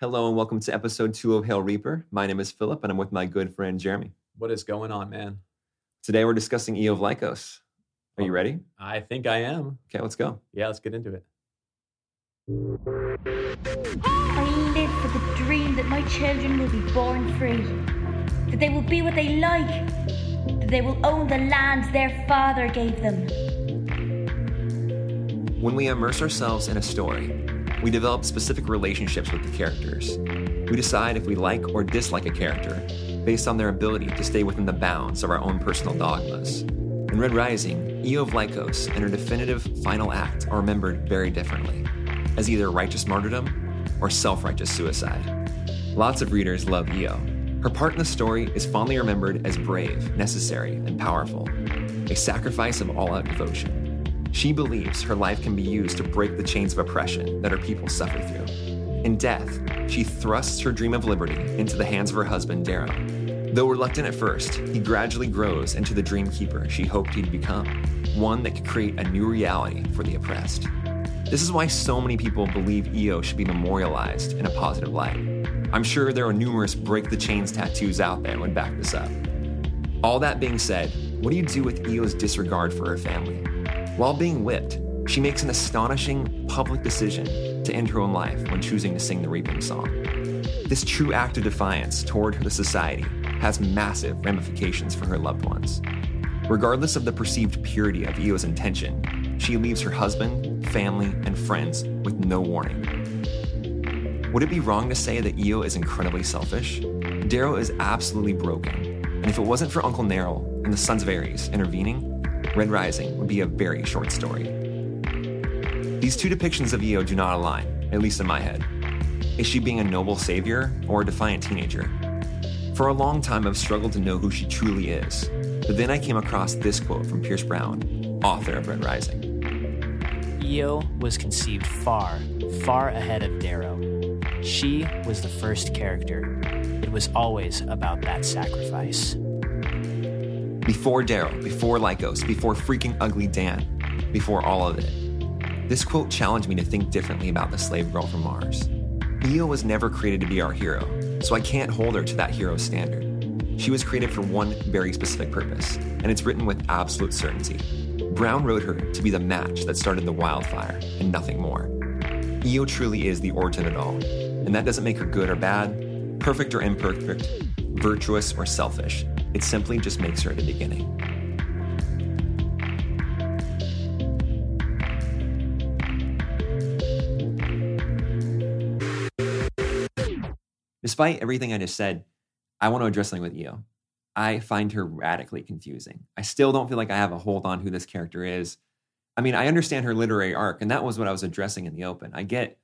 Hello and welcome to episode two of Hail Reaper. My name is Philip and I'm with my good friend Jeremy. What is going on, man? Today we're discussing Eo of Lykos. Are you Oh. ready? I think I am. Okay, let's go. Yeah, let's get into it. I live for the dream that my children will be born free, that they will be what they like, that they will own the land their father gave them. When we immerse ourselves in a story, we develop specific relationships with the characters. We decide if we like or dislike a character based on their ability to stay within the bounds of our own personal dogmas. In Red Rising, Eo of Lykos and her definitive final act are remembered very differently, as either righteous martyrdom or self righteous suicide. Lots of readers love Eo. Her part in the story is fondly remembered as brave, necessary, and powerful, a sacrifice of all out devotion. She believes her life can be used to break the chains of oppression that her people suffer through. In death, she thrusts her dream of liberty into the hands of her husband, Darrow. Though reluctant at first, he gradually grows into the dream keeper she hoped he'd become, one that could create a new reality for the oppressed. This is why so many people believe Eo should be memorialized in a positive light. I'm sure there are numerous break the chains tattoos out there that would back this up. All that being said, what do you do with Eo's disregard for her family? While being whipped, she makes an astonishing public decision to end her own life when choosing to sing the Reaping Song. This true act of defiance toward the society has massive ramifications for her loved ones. Regardless of the perceived purity of Eo's intention, she leaves her husband, family, and friends with no warning. Would it be wrong to say that Eo is incredibly selfish? Darrow is absolutely broken, and if it wasn't for Uncle Narol and the Sons of Ares intervening, Red Rising would be a very short story. These two depictions of Eo do not align, at least in my head. Is she being a noble savior or a defiant teenager? For a long time, I've struggled to know who she truly is, but then I came across this quote from Pierce Brown, author of Red Rising. Eo was conceived far, far ahead of Darrow. She was the first character. It was always about that sacrifice. Before Darrow, before Lykos, before freaking ugly Dan, before all of it. This quote challenged me to think differently about the slave girl from Mars. Eo was never created to be our hero, so I can't hold her to that hero standard. She was created for one very specific purpose, and it's written with absolute certainty. Brown wrote her to be the match that started the wildfire, and nothing more. Eo truly is the origin of all, and that doesn't make her good or bad, perfect or imperfect, virtuous or selfish. It simply just makes her the beginning. Despite everything I just said, I want to address something with Eo. I find her radically confusing. I still don't feel like I have a hold on who this character is. I mean, I understand her literary arc, and that was what I was addressing in the open. I get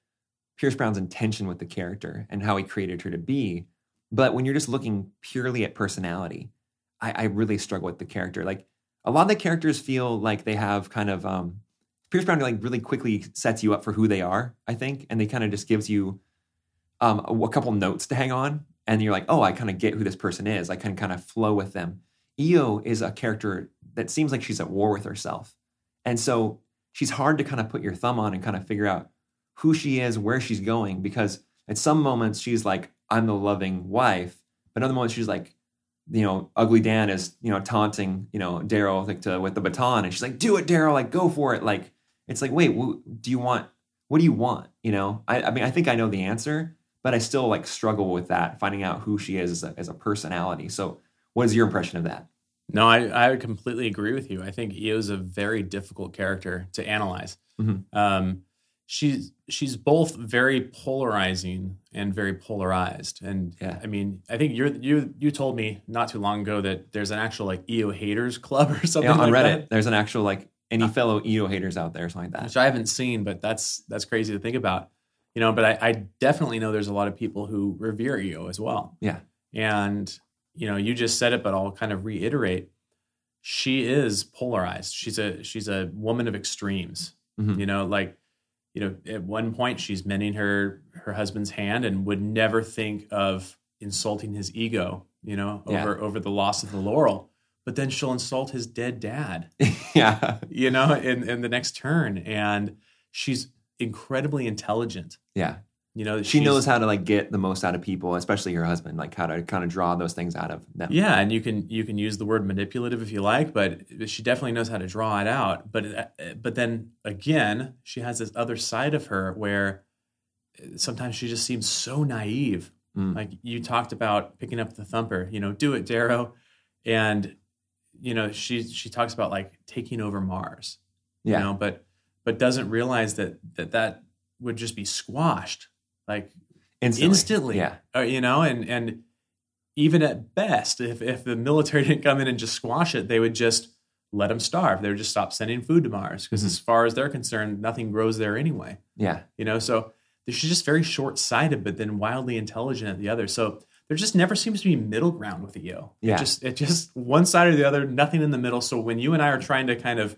Pierce Brown's intention with the character and how he created her to be. But when you're just looking purely at personality, I, I really struggle with the character. Like a lot of the characters feel like they have kind of um, Pierce Brown like really quickly sets you up for who they are, I think, and they kind of just gives you um, a, a couple notes to hang on, and you're like, oh, I kind of get who this person is. I can kind of flow with them. Eo is a character that seems like she's at war with herself, and so she's hard to kind of put your thumb on and kind of figure out who she is, where she's going, because at some moments she's like, I'm the loving wife, but other moments she's like, you know, ugly Dan is, you know, taunting, you know, Darrow like to, with the baton, and she's like, do it, Darrow, like go for it. Like it's like, wait, wh- do you want? What do you want? You know, I, I mean, I think I know the answer, but I still like struggle with that, finding out who she is as a, as a personality. So, what is your impression of that? No, I, I would completely agree with you. I think Eo's is a very difficult character to analyze. Mhm. Um, she's she's both very polarizing and very polarized. And Yeah. I mean, I think you're you you told me not too long ago that there's an actual like Eo haters club or something Yeah, on like Reddit, that. there's an actual like any fellow Eo haters out there, or something like that which. I haven't seen, but that's that's crazy to think about. You know, but I, I definitely know there's a lot of people who revere Eo as well. Yeah. And you know, you just said it, but I'll kind of reiterate. She is polarized. She's a she's a woman of extremes. Mhm. You know, like you know, at one point she's mending her her husband's hand and would never think of insulting his ego. You know, Yeah. over over the loss of the laurel. But then she'll insult his dead dad yeah, you know, in, in the next turn. And she's incredibly intelligent. yeah, You know, She knows how to like get the most out of people, especially her husband, like how to kind of draw those things out of them. Yeah, and you can you can use the word manipulative if you like, but she definitely knows how to draw it out. But uh, but then again, she has this other side of her where uh, sometimes she just seems so naive. Mm. Like you talked about picking up the thumper, you know, do it, Darrow, and you know she she talks about like taking over Mars, Yeah. you know, but but doesn't realize that that that would just be squashed like instantly. instantly. Yeah. Uh, you know, and and even at best, if if the military didn't come in and just squash it, they would just let them starve. They would just stop sending food to Mars because, Mhm. as far as they're concerned, nothing grows there anyway. Yeah. You know, so she's just very short sighted, but then wildly intelligent at the other. So there just never seems to be middle ground with the EO. Yeah. It just it just one side or the other, nothing in the middle. So when you and I are trying to kind of,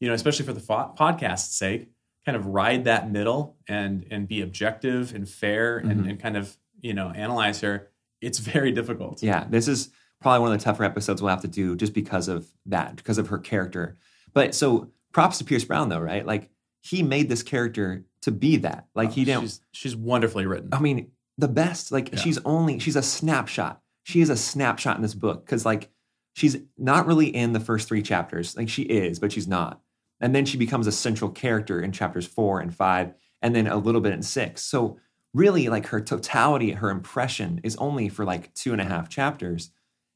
you know, especially for the fo- podcast's sake, kind of ride that middle and and be objective and fair and, Mhm. and kind of you know analyze her, it's very difficult. Yeah, this is probably one of the tougher episodes we'll have to do just because of that, because of her character. But so props to Pierce Brown though, right? Like he made this character to be that. Like he didn't She's she's wonderfully written. I mean, the best. Like Yeah. she's only she's a snapshot. She is a snapshot in this book because like she's not really in the first three chapters. Like she is, but she's not. And then she becomes a central character in chapters four and five, and then a little bit in six. So really, like her totality, her impression is only for like two and a half chapters.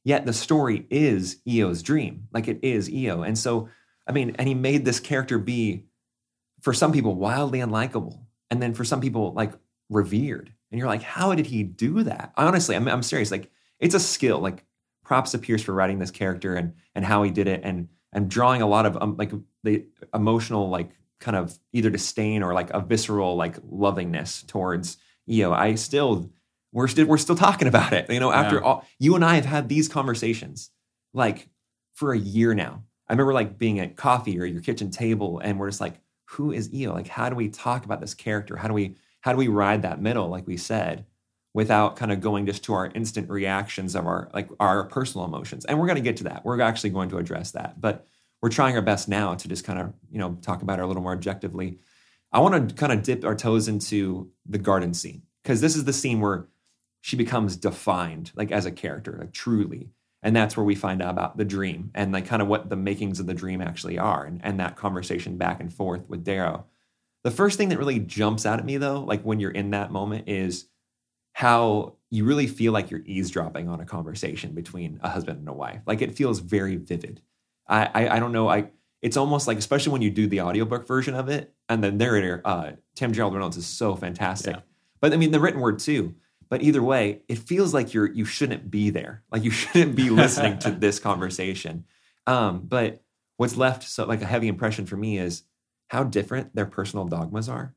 Yet the story is Eo's dream. Like it is Eo. And so, I mean, and he made this character be for some people wildly unlikable and then for some people like revered and you're like how did he do that honestly i'm, I'm serious like it's a skill like props to pierce for writing this character and and how he did it and and drawing a lot of um, like the emotional like kind of either disdain or like a visceral like lovingness towards eo i still we're still we're still talking about it you know after Yeah. all you and i have had these conversations like for a year now. I remember like being at coffee or your kitchen table and we're just like who is eo like how do we talk about this character? How do we how do we ride that middle? like we said without kind of going just to our instant reactions of our like our personal emotions. And we're going to get to that. We're actually going to address that. But we're trying our best now to just kind of you know talk about it a little more objectively. I want to kind of dip our toes into the garden scene because this is the scene where she becomes defined like as a character like truly. And that's where we find out about the dream and like kind of what the makings of the dream actually are and, and that conversation back and forth with darrow. The first thing that really jumps out at me though like when you're in that moment is how you really feel like you're eavesdropping on a conversation between a husband and a wife. Like it feels very vivid. I i, I don't know i it's almost like especially when you do the audiobook version of it and the narrator uh tim gerard reynolds is so fantastic. Yeah. but i mean the written word too. But either way it feels like you're you shouldn't be there. Like you shouldn't be listening to this conversation. Um but what's left so like a heavy impression for me is how different their personal dogmas are.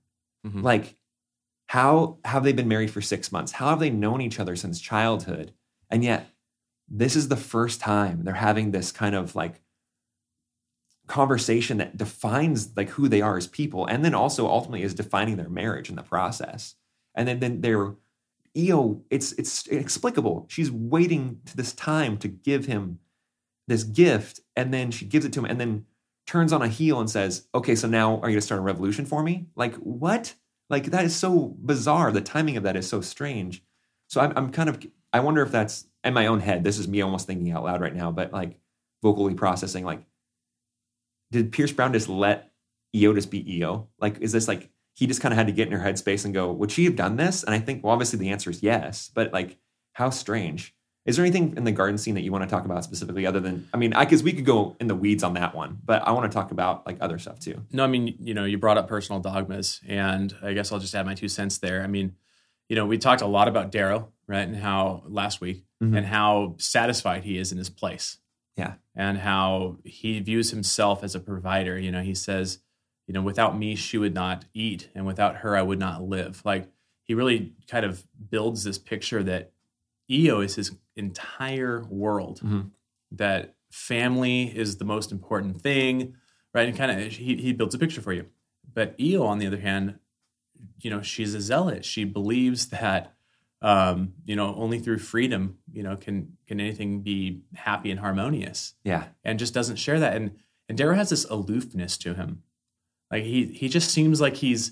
Mhm. like how have they been married for six months? How have they known each other since childhood? And yet this is the first time they're having this kind of like conversation that defines like who they are as people and then also ultimately is defining their marriage in the process. And then then they're eo it's it's inexplicable. She's waiting to this time to give him this gift and then she gives it to him and then turns on a heel and says okay so now are you going to start a revolution for me? Like what like that is so bizarre. The timing of that is so strange. So i'm, I'm kind of i wonder if that's in my own head. This is me almost thinking out loud right now but like vocally processing like did pierce brown just let eo just be eo like is this like he just kind of had to get in her headspace and go would she have done this? And i think well obviously the answer is yes but like how strange is there anything in the garden scene that you want to talk about specifically other than i mean i because we could go in the weeds on that one but i want to talk about like other stuff too No, I mean, you know, you brought up personal dogmas, and I guess I'll just add my two cents there. I mean, you know, we talked a lot about Darrow, right, and how last week, Mhm. and how satisfied he is in his place. Yeah. And how he views himself as a provider. You know, he says, you know, without me, she would not eat, and without her, I would not live. Like, he really kind of builds this picture that Eo is his entire world, Mhm. that family is the most important thing right? And kind of he, he builds a picture for you. But Eo, on the other hand, you know, she's a zealot. She believes that um, you know only through freedom, you know, can can anything be happy and harmonious, yeah and just doesn't share that. And and Darrow has this aloofness to him, like he he just seems like he's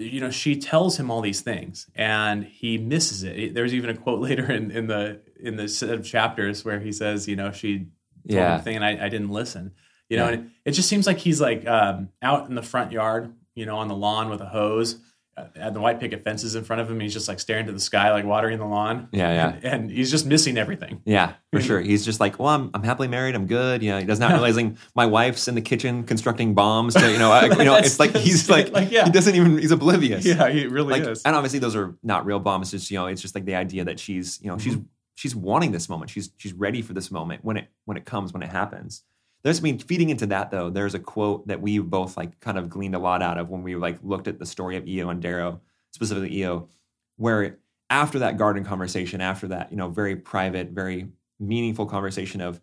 you know, she tells him all these things, and he misses it. There's even a quote later in, in the in the set of chapters where he says, you know, she told Yeah. thing, and I, I didn't listen. You know, Yeah. and it, it just seems like he's like um, out in the front yard, you know, on the lawn with a hose. Uh, And the white picket fences in front of him. He's just like staring to the sky, like watering the lawn. Yeah, yeah. And, and he's just missing everything. Yeah, for sure. He's just like, well, I'm, I'm happily married. I'm good. You know, he does not realizing my wife's in the kitchen constructing bombs. To, you know, I, you know, it's like he's like. Like, yeah. he doesn't even. He's oblivious. Yeah, he really like, is. and obviously those are not real bombs. It's just you know, it's just like the idea that she's you know she's Mm-hmm. she's wanting this moment. She's she's ready for this moment when it when it comes when it happens. There's I mean feeding into that though. There's a quote that we both like kind of gleaned a lot out of when we like looked at the story of Eo and Darrow, specifically Eo, where after that garden conversation, after that you know very private, very meaningful conversation of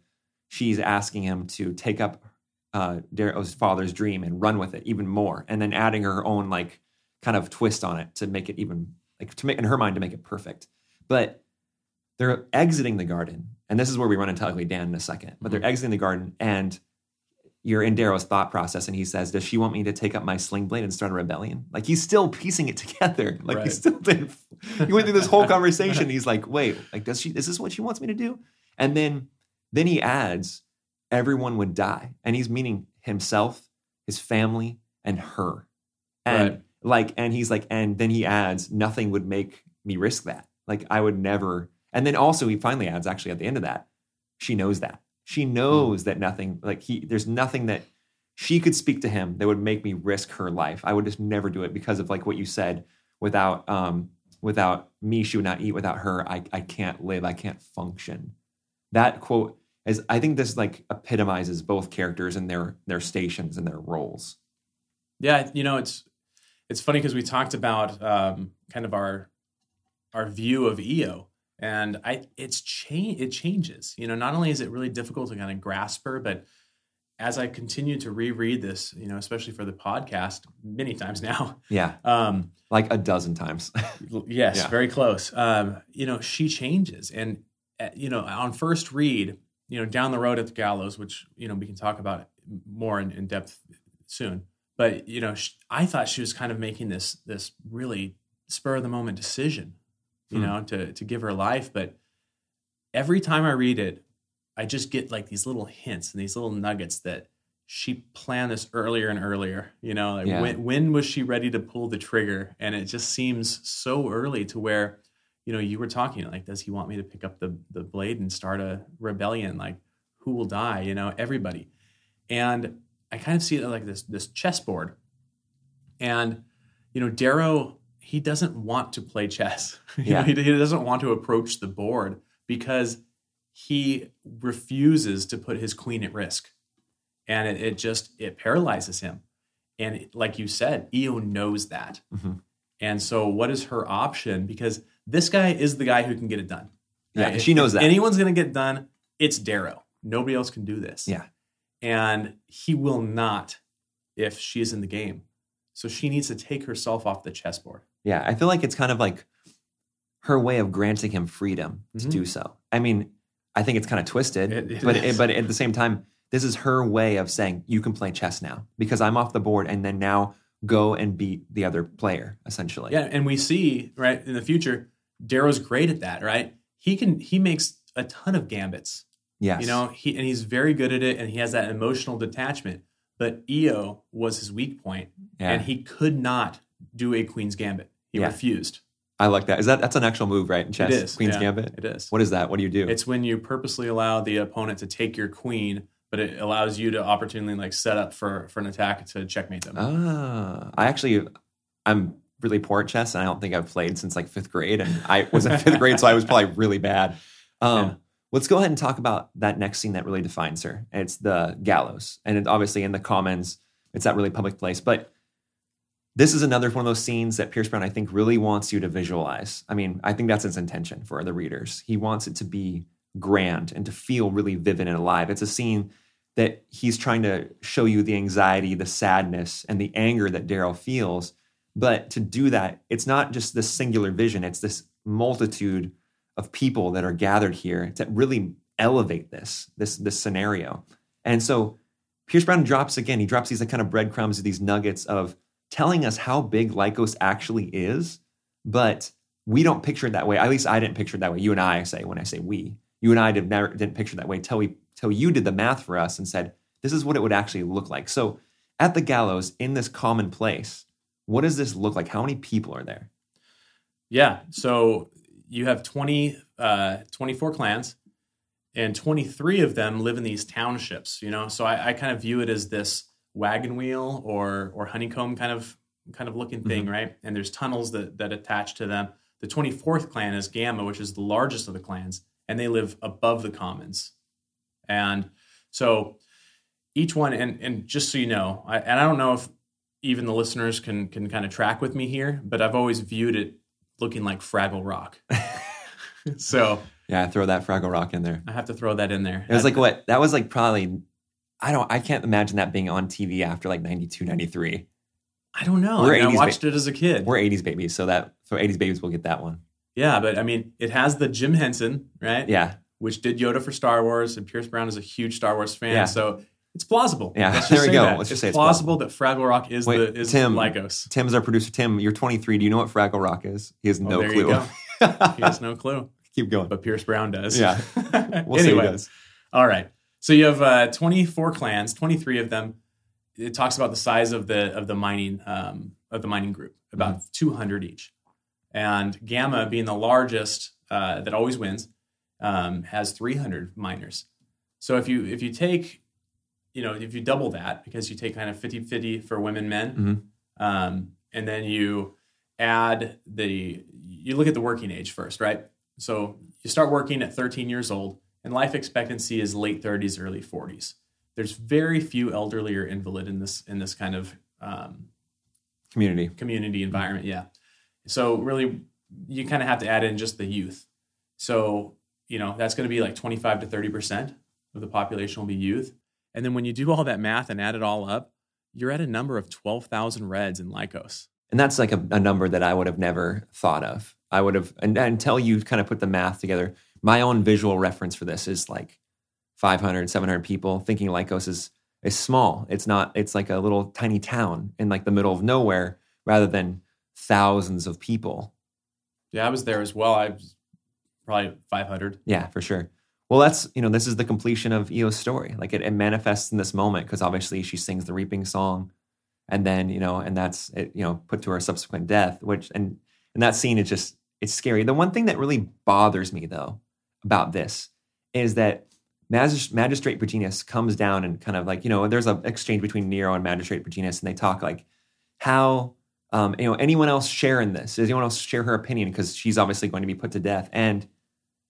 she's asking him to take up uh, Darrow's father's dream and run with it even more, and then adding her own like kind of twist on it to make it even like to make in her mind to make it perfect. But they're exiting the garden, and this is where we run into Ugly Dan in a second. But they're mm-hmm. exiting the garden, and you're in Darrow's thought process, and he says, "Does she want me to take up my sling blade and start a rebellion?" Like he's still piecing it together. Like he still did. He went through this whole conversation. And he's like, "Wait, like does she? Is this what she wants me to do?" And then then he adds, "Everyone would die," and he's meaning himself, his family, and her. And Right. like, and he's like, and then he adds, "Nothing would make me risk that. Like I would never." And then also he finally adds, actually at the end of that, she knows that. She knows that nothing, like he, there's nothing that she could speak to him that would make me risk her life. I would just never do it because of like what you said. Without, um, without me, she would not eat. Without her, I, I can't live. I can't function. That quote is, I think this like epitomizes both characters and their their stations and their roles. Yeah, you know, it's it's funny because we talked about um, kind of our our view of EO, and I it's change it changes. You know, not only is it really difficult to kind of grasp her, but as I continue to reread this, you know, especially for the podcast, many times now, Yeah, um, like a dozen times. yes, Yeah. very close. Um, you know, she changes, and uh, you know, on first read, you know, down the road at the gallows, which you know we can talk about more in, in depth soon. But you know, sh I thought she was kind of making this this really spur of the moment decision, you Hmm. know, to to give her life. But every time I read it, I just get like these little hints and these little nuggets that she planned this earlier and earlier. You know, like Yeah. when when was she ready to pull the trigger? And it just seems so early to where, you know, you were talking like, does he want me to pick up the the blade and start a rebellion? Like, who will die? You know, everybody. And I kind of see it like this this chessboard. And you know, Darrow, he doesn't want to play chess. You know, Yeah. he, he doesn't want to approach the board because he refuses to put his queen at risk. And it, it just it paralyzes him. And it- like you said, Eo knows that. Mhm. And so what is her option? Because this guy is the guy who can get it done. Yeah, If- she knows if that. Anyone's gonna get done, it's Darrow. Nobody else can do this. Yeah. And he will not if she's in the game. So she needs to take herself off the chessboard. Yeah, I feel like it's kind of like her way of granting him freedom to Mhm. do so. I mean, I think it's kind of twisted, It- it but is. but at the same time, this is her way of saying you can play chess now because I'm off the board, and then now go and beat the other player essentially. Yeah, and we see right in the future, Darrow's great at that. Right, he can he makes a ton of gambits. Yes. You know, he and he's very good at it, and he has that emotional detachment. But Eo was his weak point, Yeah. and he could not do a queen's gambit. He Yeah. refused. I like that. Is that that's an actual move, right? In chess, It is Queen's yeah, Gambit. It is. What is that? What do you do? It's when you purposely allow the opponent to take your queen, but it allows you to opportunely like set up for for an attack to checkmate them. Ah, I actually, I'm really poor at chess, and I don't think I've played since like fifth grade. And I was in fifth grade, so I was probably really bad. Um. Let's go ahead and talk about that next scene that really defines her. It's the gallows, and it, obviously in the commons, it's that really public place. But this is another one of those scenes that Pierce Brown, I think, really wants you to visualize. I mean, I think that's his intention for the readers. He wants it to be grand and to feel really vivid and alive. It's a scene that he's trying to show you the anxiety, the sadness, and the anger that Darrow feels. But to do that, it's not just this singular vision, it's this multitude of people that are gathered here to really elevate this, this, this scenario. And so Pierce Brown drops again, he drops these kind of breadcrumbs, these nuggets of telling us how big Lykos actually is, but we don't picture it that way. At least I didn't picture it that way. You and I say when I say we, you and I did never didn't picture that way till we till you did the math for us and said this is what it would actually look like. So at the gallows in this common place, what does this look like? How many people are there? Yeah. So you have 20, uh, 24 clans, and 23 of them live in these townships, you know? So I, I kind of view it as this wagon wheel or or honeycomb kind of kind of looking thing, Mhm. right? And there's tunnels that that attach to them. The 24th clan is Gamma, which is the largest of the clans, and they live above the commons. And so each one, and and just so you know, I, and I don't know if even the listeners can can kind of track with me here, but I've always viewed it looking like Fraggle Rock. so Yeah, throw that Fraggle Rock in there. I have to throw that in there. It was like what? That was like probably I don't I can't imagine that being on TV after like 92, 93. I don't know. We're I, mean, I 80s watched it as a kid. We're 80s babies, so that for 80s babies we'll get that one. Yeah, but I mean, it has the Jim Henson, right? Yeah. Which did Yoda for Star Wars, and Pierce Brown is a huge Star Wars fan, Yeah. so it's plausible. Yeah, there we go. that. Let's just it's say it's plausible that Fraggle Rock is Wait, the is Tim. Lykos. Tim's our producer. Tim, you're 23. Do you know what Fraggle Rock is? He has Well, no there you clue. go. He has no clue, Keep going. but Pierce Brown does. Yeah. We'll see who anyway, does. all right. So you have uh, 24 clans, 23 of them. It talks about the size of the of the mining um, of the mining group, about Mm-hmm. 200 each, and Gamma being the largest uh, that always wins, um, has 300 miners. So if you if you take, you know, if you double that because you take kind of 50-50 for women men, Mhm. um, and then you add the you look at the working age first, right? So you start working at 13 years old, and life expectancy is late 30s, early 40s. There's very few elderly or invalid in this in this kind of um, Community. community environment. Yeah. So really, you kind of have to add in just the youth. So you know that's going to be like 25 to 30 percent of the population will be youth. And then when you do all that math and add it all up, you're at a number of 12,000 Reds in Lykos. And that's like a, a number that I would have never thought of. I would have, and, until you kind of put the math together, my own visual reference for this is like 500, 700 people thinking Lykos is, is small. It's not, it's like a little tiny town in like the middle of nowhere rather than thousands of people. Yeah, I was there as well. I was probably 500. Yeah, for sure. Well, that's, you know, this is the completion of Eo's story. Like it, it manifests in this moment because obviously she sings the reaping song and then, you know, and that's, it, you know, put to her subsequent death, which, and, and that scene is just, it's scary. The one thing that really bothers me though about this is that Magis- Magistrate Virginius comes down and kind of like, you know, there's an exchange between Nero and Magistrate Virginius and they talk like how, um, you know, anyone else share in this? Does anyone else share her opinion? Because she's obviously going to be put to death. And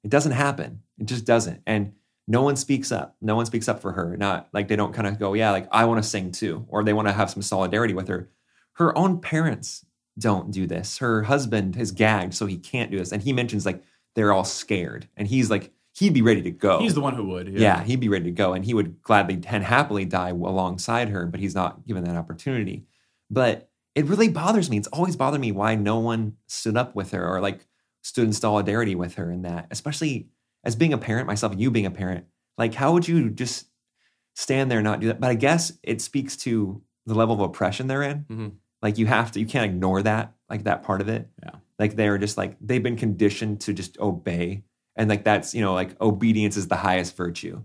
it doesn't happen. It just doesn't. And no one speaks up. No one speaks up for her. Not like they don't kind of go, yeah, like I want to sing too, or they want to have some solidarity with her. Her own parents don't do this. Her husband is gagged, so he can't do this. And he mentions like they're all scared, and he's like he'd be ready to go. He's the one who would. yeah. he'd be ready to go, and he would gladly and happily die alongside her, but he's not given that opportunity. But it really bothers me. It's always bothered me why no one stood up with her or like stood in solidarity with her in that, especially as being a parent myself, you being a parent. Like, how would you just stand there and not do that? But I guess it speaks to the level of oppression they're in. Mhm. Like, you have to, you can't ignore that, like that part of it. Yeah. Like, they're just like, they've been conditioned to just obey. And like, that's, you know, like obedience is the highest virtue.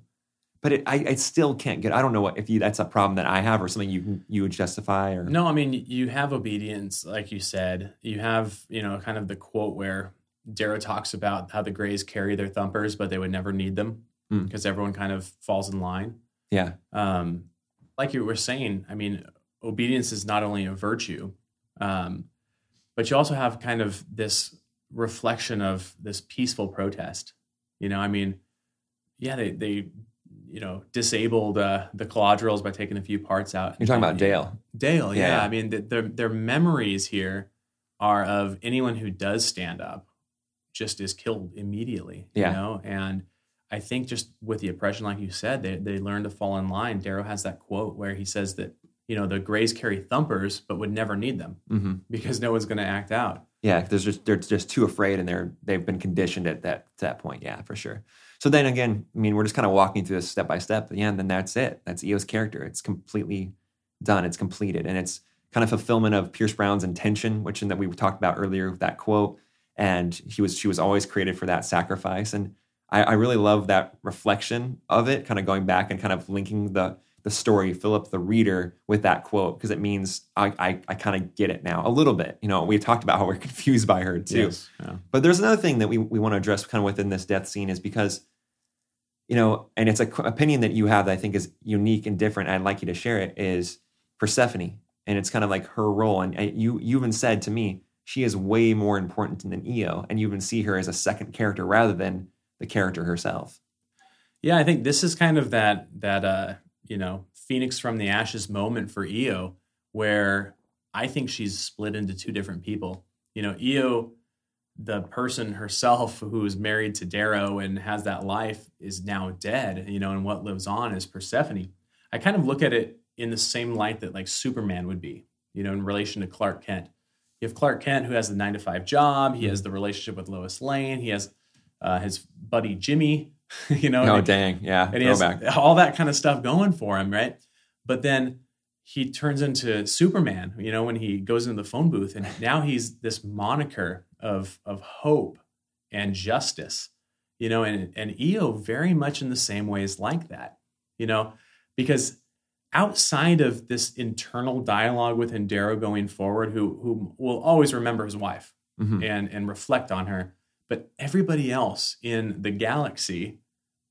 But it, I, I still can't get, I don't know what, if you, that's a problem that I have or something you, you would justify or. No, I mean you have obedience, like you said. You have, you know, kind of the quote where Darrow talks about how the Greys carry their thumpers, but they would never need them Hmm. because everyone kind of falls in line. Yeah. Um, like you were saying, I mean, obedience is not only a virtue, um, but you also have kind of this reflection of this peaceful protest. You know, I mean, yeah, they they you know disabled uh, the collaterals by taking a few parts out. You're talking about Dale. Dale, yeah. Yeah. I mean, th- their their memories here are of anyone who does stand up just is killed immediately. Yeah. You know, and I think just with the oppression, like you said, they they learn to fall in line. Darrow has that quote where he says that you know the Greys carry thumpers, but would never need them hmm because no one's going to act out. Yeah, there's just they're just too afraid, and they're they've been conditioned at that to that point. Yeah, for sure. So then again, I mean, we're just kind of walking through this step by step. Yeah, and then that's it. That's Eo's character. It's completely done. It's completed, and it's kind of fulfillment of Pierce Brown's intention, which in that we talked about earlier with that quote. And he was she was always created for that sacrifice. And I, I really love that reflection of it, kind of going back and kind of linking the the story, Philip the reader, with that quote, because it means I I, I kind of get it now a little bit. You know, we talked about how we're confused by her too. Yes, yeah. But there's another thing that we, we want to address kind of within this death scene is because, you know, and it's a qu- opinion that you have that I think is unique and different. And I'd like you to share it is Persephone. And it's kind of like her role. And, and you, you even said to me, she is way more important than Eo. And you even see her as a second character rather than the character herself. Yeah, I think this is kind of that that uh, you know, Phoenix from the ashes moment for Eo, where I think she's split into two different people. You know, Eo, the person herself who is married to Darrow and has that life, is now dead. You know, and what lives on is Persephone. I kind of look at it in the same light that like Superman would be. You know, in relation to Clark Kent. You have Clark Kent who has the nine to five job. He has the relationship with Lois Lane. He has uh, his buddy Jimmy. You know, Oh, and- dang. Yeah. and he has Throwback. all that kind of stuff going for him, right? But then he turns into Superman, you know, when he goes into the phone booth, and now he's this moniker of of hope and justice, you know, and and Eo very much in the same ways like that, you know, because outside of this internal dialogue with Darrow going forward, who who will always remember his wife Mhm. and and reflect on her, but everybody else in the galaxy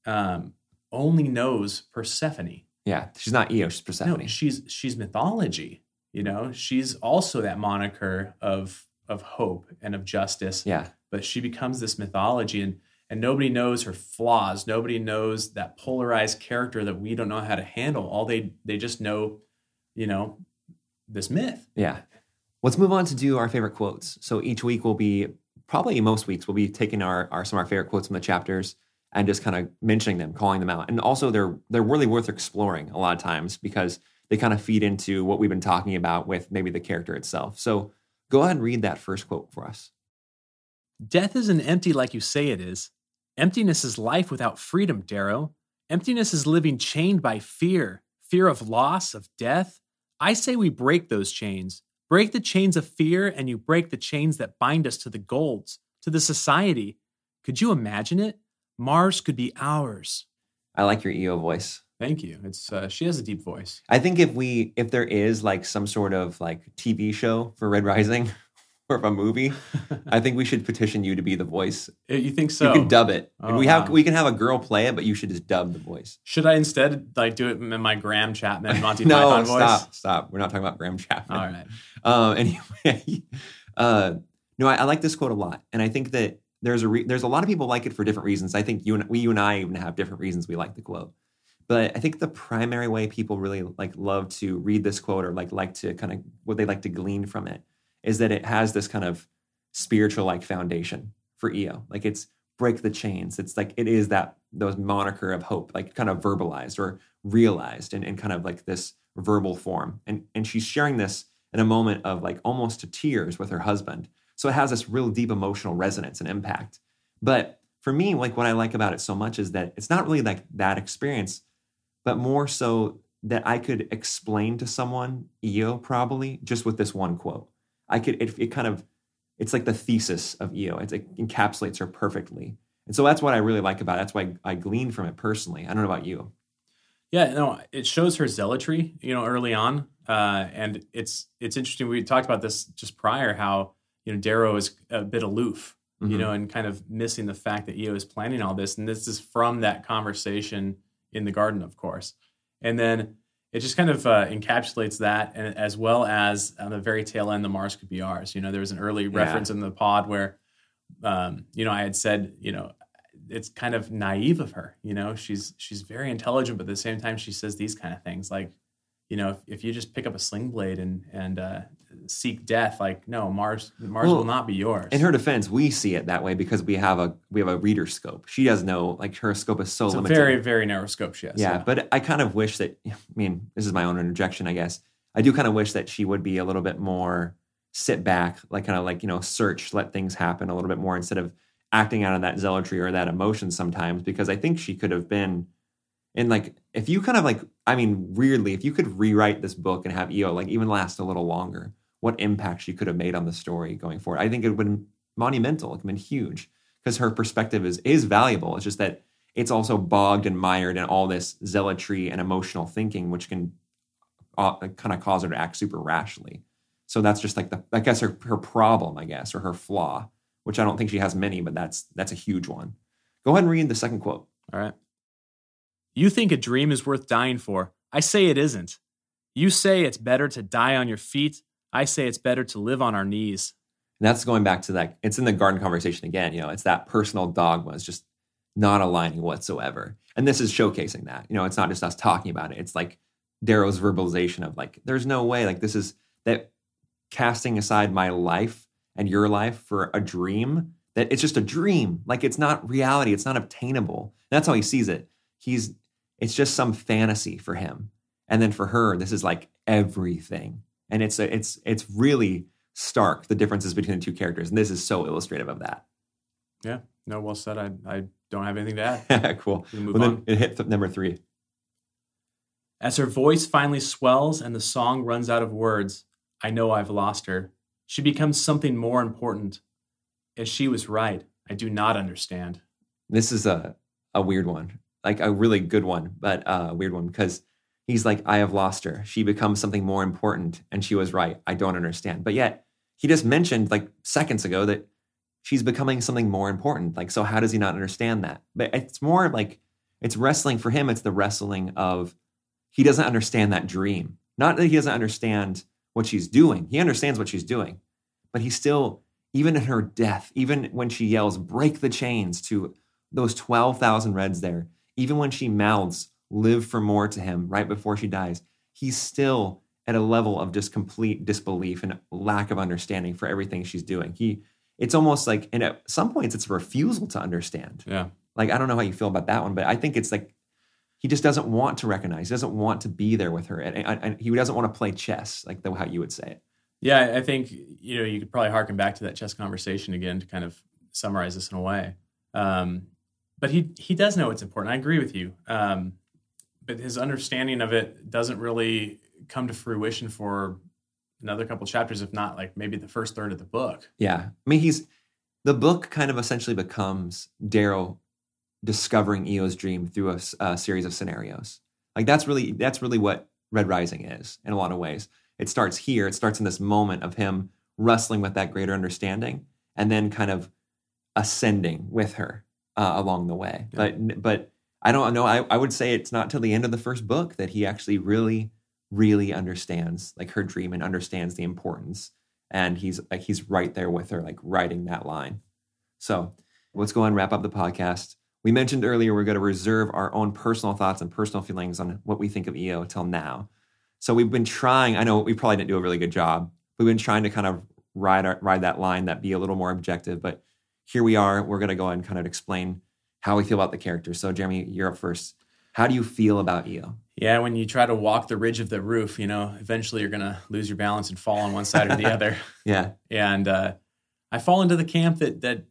um, only knows Persephone. Yeah. She's not Eo. She's Persephone. No, she's she's mythology. You know, she's also that moniker of of hope and of justice. yeah. But she becomes this mythology, and and nobody knows her flaws. Nobody knows that polarized character that we don't know how to handle. All they they just know, you know, this myth. Yeah. Let's move on to do our favorite quotes. So each week we'll be probably most weeks we'll be taking our, our some of our favorite quotes from the chapters and just kind of mentioning them, calling them out. And also they're they're really worth exploring a lot of times because they kind of feed into what we've been talking about with maybe the character itself. So go ahead and read that first quote for us. Death isn't empty like you say it is. Emptiness is life without freedom, Darrow. Emptiness is living chained by fear fear of loss, of death. I say we break those chains. Break the chains of fear, and you break the chains that bind us to the golds, to the society. Could you imagine it? Mars could be ours. I like your EO voice. Thank you. It's uh, she has a deep voice. I think if we if there is like some sort of like TV show for Red Rising or a movie, I think we should petition you to be the voice. Uh, You think so? you can dub it. Oh, we have wow. we can have a girl play it, but you should just dub the voice. Should I instead like do it in my Graham Chapman Monty no, Python voice? stop, stop. We're not talking about Graham Chapman. All right. Um, anyway, uh, no, I, I like this quote a lot, and I think that there's a re- there's a lot of people like it for different reasons. I think you and we, you and I even have different reasons we like the quote. But I think the primary way people really like love to read this quote or like like to kind of what they like to glean from it is that it has this kind of spiritual like foundation for EO. Like it's break the chains. It's like it is that those moniker of hope, like kind of verbalized or realized in, in kind of like this verbal form. And and she's sharing this in a moment of like almost to tears with her husband. So it has this real deep emotional resonance and impact. But for me, like what I like about it so much is that it's not really like that experience, but more so that I could explain to someone EO probably just with this one quote. I could it, it kind of it's like the thesis of EO. It's, it encapsulates her perfectly. And so that's what I really like about it. That's why I glean from it personally. I don't know about you. Yeah, no, it shows her zealotry, you know, early on, uh, and it's it's interesting. We talked about this just prior, how you know Darrow is a bit aloof, you Mhm. know, and kind of missing the fact that Eo is planning all this, and this is from that conversation in the garden, of course, and then it just kind of uh, encapsulates that, and as well as on the very tail end, the Mars could be ours. You know, there was an early reference in the pod where, um, you know, I had said, you know, it's kind of naive of her. You know, she's she's very intelligent, but at the same time, she says these kind of things like, you know, if, if you just pick up a sling blade and and uh, seek death, like no, Mars Mars Well, will not be yours. In her defense, we see it that way because we have a we have a reader scope. She does know like her scope is so limited. it's a limited. very very narrow scope. She has. yeah, but I kind of wish that I mean, this is my own interjection, I guess. I do kind of wish that she would be a little bit more sit back, like kind of like, you know, search, let things happen a little bit more instead of acting out of that zealotry or that emotion sometimes because I think she could have been in like, if you kind of like, I mean, weirdly, if you could rewrite this book and have Eo like even last a little longer, what impact she could have made on the story going forward, I think it would have been monumental. It would been huge because her perspective is is valuable. It's just that it's also bogged and mired in all this zealotry and emotional thinking, which can uh, kind of cause her to act super rashly. So that's just like the, I guess her her problem, I guess, or her flaw, which I don't think she has many, but that's that's a huge one. Go ahead and read the second quote. All right. You think a dream is worth dying for. I say it isn't. You say it's better to die on your feet. I say it's better to live on our knees. And that's going back to that. It's in the garden conversation again. You know, it's that personal dogma. It's just not aligning whatsoever. And this is showcasing that. You know, it's not just us talking about it. It's like Darrow's verbalization of like, there's no way. Like this is that casting aside my life and your life for a dream. That it's just a dream. Like it's not reality. It's not obtainable. That's how he sees it. He's it's just some fantasy for him. And then for her, this is like everything. And it's a, it's it's really stark the differences between the two characters. And this is so illustrative of that. Yeah. No, well said. I I don't have anything to add. cool. We move Well, then on. it hit th- number three. As her voice finally swells and the song runs out of words, I know I've lost her. She becomes something more important. As she was right, I do not understand. This is a a weird one, like a really good one, but uh, a weird one because he's like, I have lost her. She becomes something more important, and she was right. I don't understand. But yet he just mentioned like seconds ago that she's becoming something more important. Like, so how does he not understand that? But it's more like it's wrestling for him. It's the wrestling of he doesn't understand that dream. Not that he doesn't understand what she's doing. He understands what she's doing, but he still, even in her death, even when she yells, break the chains to those 12,000 Reds there, even when she mouths, live for more to him right before she dies, he's still at a level of just complete disbelief and lack of understanding for everything she's doing. He, it's almost like, and at some points, it's a refusal to understand. Yeah. Like, I don't know how you feel about that one, but I think it's like he just doesn't want to recognize, he doesn't want to be there with her. And, and, he doesn't want to play chess, like the, how you would say it. Yeah, I think you know you could probably harken back to that chess conversation again to kind of summarize this in a way. Um, but he he does know it's important. I agree with you. Um, but his understanding of it doesn't really come to fruition for another couple chapters, if not like maybe the first third of the book. Yeah. I mean, he's the book kind of essentially becomes Darrow discovering Eo's dream through a series of scenarios. Like that's really that's really what Red Rising is in a lot of ways. It starts here. It starts in this moment of him wrestling with that greater understanding, and then kind of ascending with her uh, along the way. Yeah. But but I don't know. I, I would say it's not till the end of the first book that he actually really really understands like her dream and understands the importance and he's like he's right there with her like writing that line so let's go and wrap up the podcast we mentioned earlier we're going to reserve our own personal thoughts and personal feelings on what we think of eo till now so we've been trying i know we probably didn't do a really good job we've been trying to kind of ride our, ride that line that be a little more objective but here we are we're going to go and kind of explain how we feel about the characters so jeremy you're up first how do you feel about eo Yeah, when you try to walk the ridge of the roof, you know, eventually you're going to lose your balance and fall on one side or the other. yeah and uh, I fall into the camp that that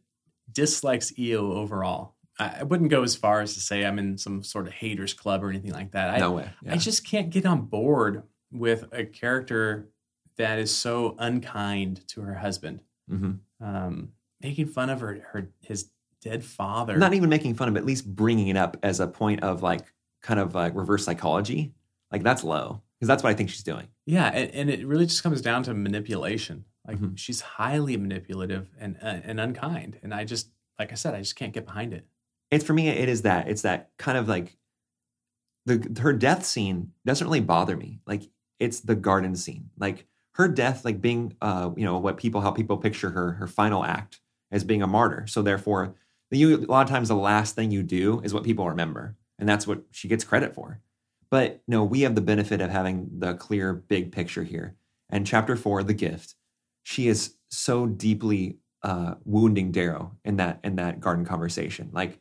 dislikes EO overall. I, I wouldn't go as far as to say I'm in some sort of haters club or anything like that. I, no way yeah. I just can't get on board with a character that is so unkind to her husband, Mhm. um, making fun of her, her his dead father. not even making fun of at least bringing it up as a point of like kind of like reverse psychology like that's low because that's what i think she's doing Yeah, and, and it really just comes down to manipulation. Like Mhm. she's highly manipulative and uh, and unkind, and I just like I said, I just can't get behind it. it's for me it is that it's that kind of like the her death scene doesn't really bother me like it's the garden scene like her death like being uh you know what people how people picture her her final act as being a martyr so therefore you a lot of times the last thing you do is what people remember and that's what she gets credit for but no we have the benefit of having the clear big picture here and chapter four the gift she is so deeply uh wounding darrow in that in that garden conversation like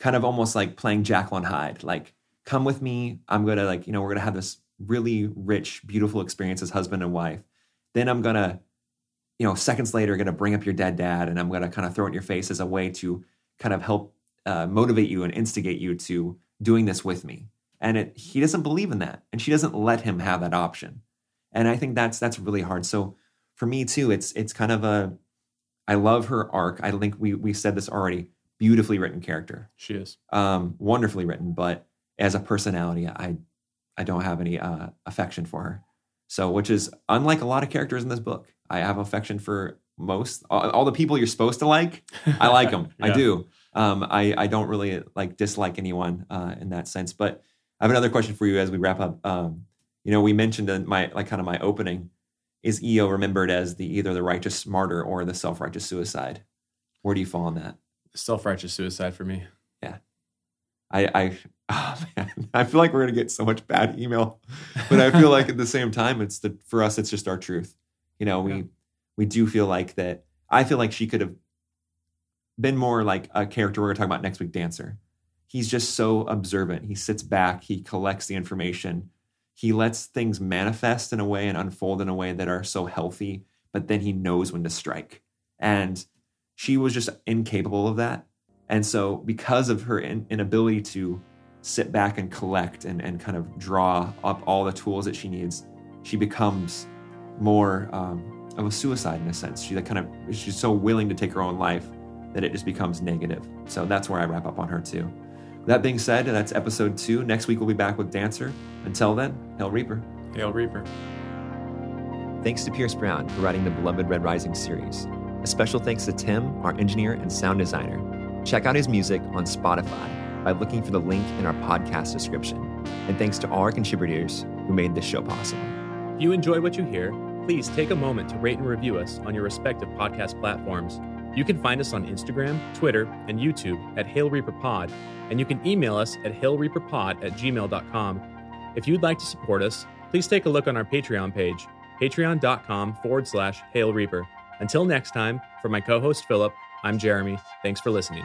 kind of almost like playing Jekyll and Hyde. Like, come with me. I'm gonna like, you know, we're gonna have this really rich, beautiful experience as husband and wife. Then I'm gonna, you know, seconds later, gonna bring up your dead dad, and I'm gonna kind of throw it in your face as a way to kind of help uh, motivate you and instigate you to doing this with me. And it, he doesn't believe in that. And she doesn't let him have that option. And I think that's that's really hard. So for me too, it's it's kind of a I love her arc. I think we we said this already. Beautifully written character. She is. Um, wonderfully written, but as a personality, I I don't have any uh, affection for her. So, which is unlike a lot of characters in this book. I have affection for most all, all the people you're supposed to like. I like them. I do. Um, I I don't really like dislike anyone uh, in that sense. But I have another question for you as we wrap up. Um, you know, we mentioned in my like kind of my opening is Eo remembered as the either the righteous martyr or the self righteous suicide. Where do you fall on that? Self righteous suicide for me. Yeah, I, I, oh man, I feel like we're gonna get so much bad email, but I feel like at the same time, it's the for us, it's just our truth. You know, we Yeah. we do feel like that. I feel like she could have been more like a character we're gonna talk about next week, Dancer. He's just so observant. He sits back. He collects the information. He lets things manifest in a way and unfold in a way that are so healthy. But then he knows when to strike. And she was just incapable of that. And so, because of her in- inability to sit back and collect and, and kind of draw up all the tools that she needs, she becomes more um, of a suicide in a sense. She like kind of she's so willing to take her own life that it just becomes negative. So that's where I wrap up on her too. That being said, that's episode two. Next week we'll be back with Dancer. Until then, Hail Reaper. Hail Reaper. Thanks to Pierce Brown for writing the beloved Red Rising series. A special thanks to Tim, our engineer and sound designer. Check out his music on Spotify by looking for the link in our podcast description. And thanks to all our contributors who made this show possible. If you enjoy what you hear, please take a moment to rate and review us on your respective podcast platforms. You can find us on Instagram, Twitter, and YouTube at Hail Reaper Pod, and you can email us at hailreaperpod at gmail.com. If you'd like to support us, please take a look on our Patreon page, patreon.com forward slash Hail Reaper. Until next time, for my co host Philip, I'm Jeremy. Thanks for listening.